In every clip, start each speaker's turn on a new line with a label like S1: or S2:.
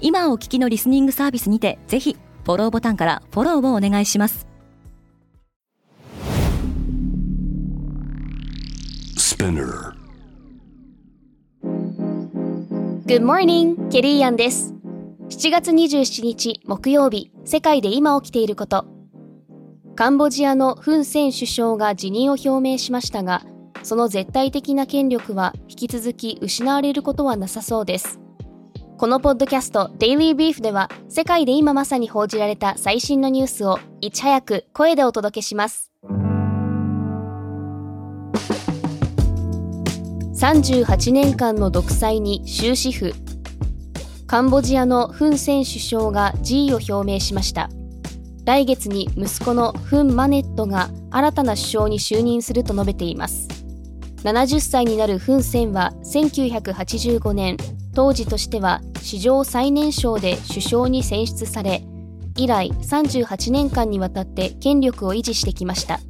S1: 今お聞きのリスニングサービスにてぜひフォローボタンからフォローをお願いします
S2: Spinner.
S3: Good morning! ケリーアンです。7月27日木曜日、世界で今起きていること。カンボジアのフン・セン首相が辞任を表明しましたが、その絶対的な権力は引き続き失われることはなさそうです。このポッドキャスト Daily Brief では、世界で今まさに報じられた最新のニュースをいち早く声でお届けします。38年間の独裁に終止符。カンボジアのフン・セン首相が辞意を表明しました。来月に息子のフン・マネットが新たな首相に就任すると述べています。70歳になるフン・センは1985年当時としては史上最年少で首相に選出され以来38年間にわたって権力を維持してきました。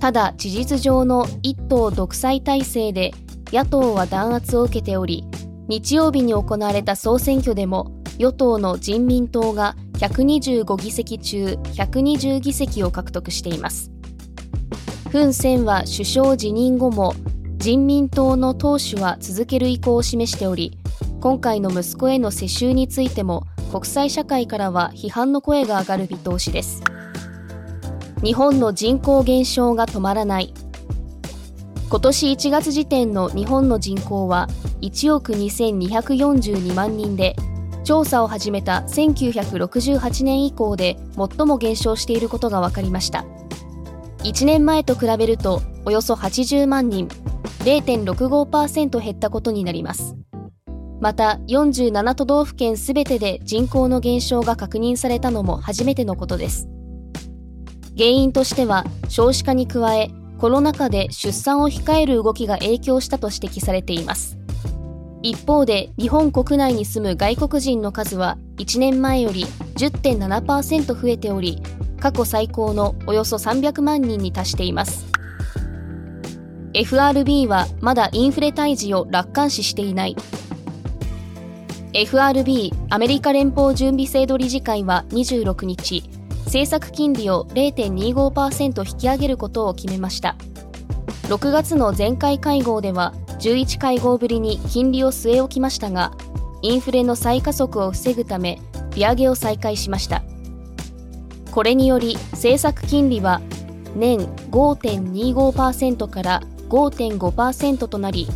S3: ただ事実上の一党独裁体制で野党は弾圧を受けており日曜日に行われた総選挙でも与党の人民党が125議席中120議席を獲得しています。フン・センは首相辞任後も人民党の党首は続ける意向を示しており今回の息子への世襲についても国際社会からは批判の声が上がる見通しです。日本の人口減少が止まらない。今年1月時点の日本の人口は1億2242万人で調査を始めた1968年以降で最も減少していることが分かりました。1年前と比べるとおよそ80万人。0.65%減ったことになります。また47都道府県すべてで人口の減少が確認されたのも初めてのことです。原因としては少子化に加えコロナ禍で出産を控える動きが影響したと指摘されています。一方で日本国内に住む外国人の数は1年前より10.7%増えており過去最高のおよそ300万人に達しています。FRB はまだインフレ退治を楽観視していない。FRB アメリカ連邦準備制度理事会は26日政策金利を0.25%引き上げることを決めました。6月の前回会合では11会合ぶりに金利を据え置きましたがインフレの再加速を防ぐため利上げを再開しました。これにより政策金利は年5.25%から5.5%となり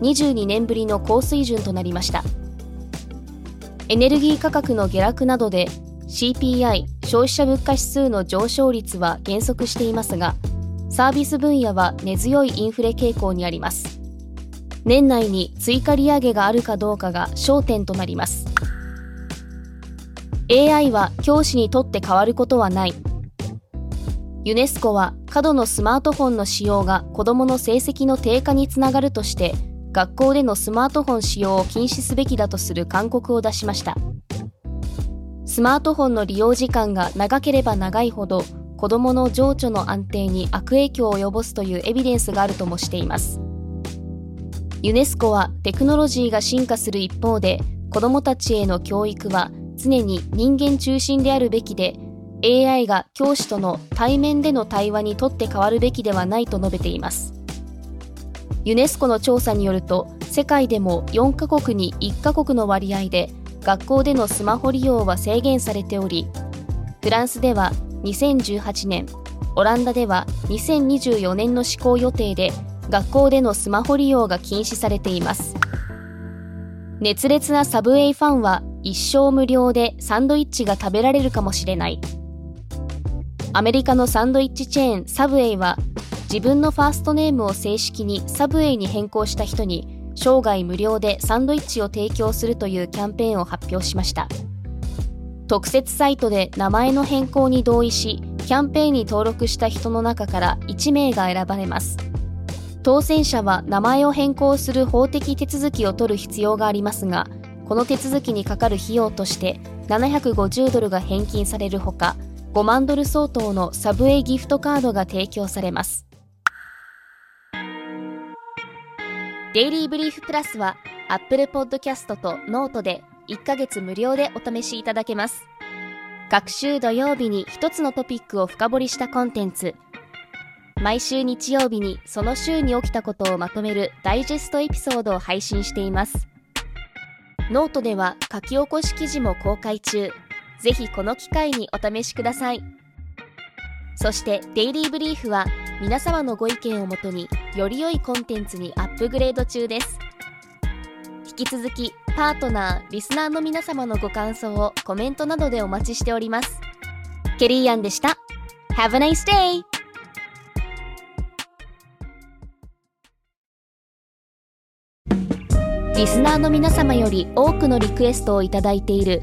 S3: 22年ぶりの高水準となりました。エネルギー価格の下落などで CPI 消費者物価指数の上昇率は減速していますがサービス分野は根強いインフレ傾向にあります。年内に追加利上げがあるかどうかが焦点となります。AI は教師にとって変わることはない。ユネスコは過度のスマートフォンの使用が子どもの成績の低下につながるとして学校でのスマートフォン使用を禁止すべきだとする勧告を出しました。スマートフォンの利用時間が長ければ長いほど子どもの情緒の安定に悪影響を及ぼすというエビデンスがあるともしています。ユネスコはテクノロジーが進化する一方で子どもたちへの教育は常に人間中心であるべきで AI が教師との対面での対話にとって変わるべきではないと述べています。ユネスコの調査によると世界でも4カ国に1カ国の割合で学校でのスマホ利用は制限されておりフランスでは2018年オランダでは2024年の施行予定で学校でのスマホ利用が禁止されています。熱烈なサブウェイファンは一生無料でサンドイッチが食べられるかもしれない。アメリカのサンドイッチチェーンサブウェイは自分のファーストネームを正式にサブウェイに変更した人に生涯無料でサンドイッチを提供するというキャンペーンを発表しました。特設サイトで名前の変更に同意しキャンペーンに登録した人の中から1名が選ばれます。当選者は名前を変更する法的手続きを取る必要がありますがこの手続きにかかる費用として750ドルが返金されるほか5万ドル相当のサブウェイギフトカードが提供されます。デイリーブリーフプラスは Apple Podcast と Note で1ヶ月無料でお試しいただけます。各週土曜日に一つのトピックを深掘りしたコンテンツ。毎週日曜日にその週に起きたことをまとめるダイジェストエピソードを配信しています。ノートでは書き起こし記事も公開中。ぜひこの機会にお試しください。そしてデイリーブリーフは皆様のご意見をもとにより良いコンテンツにアップグレード中です。引き続きパートナーリスナーの皆様のご感想をコメントなどでお待ちしております。ケリーアンでした。Have a nice day! リスナーの皆様より多くのリクエストをいただいている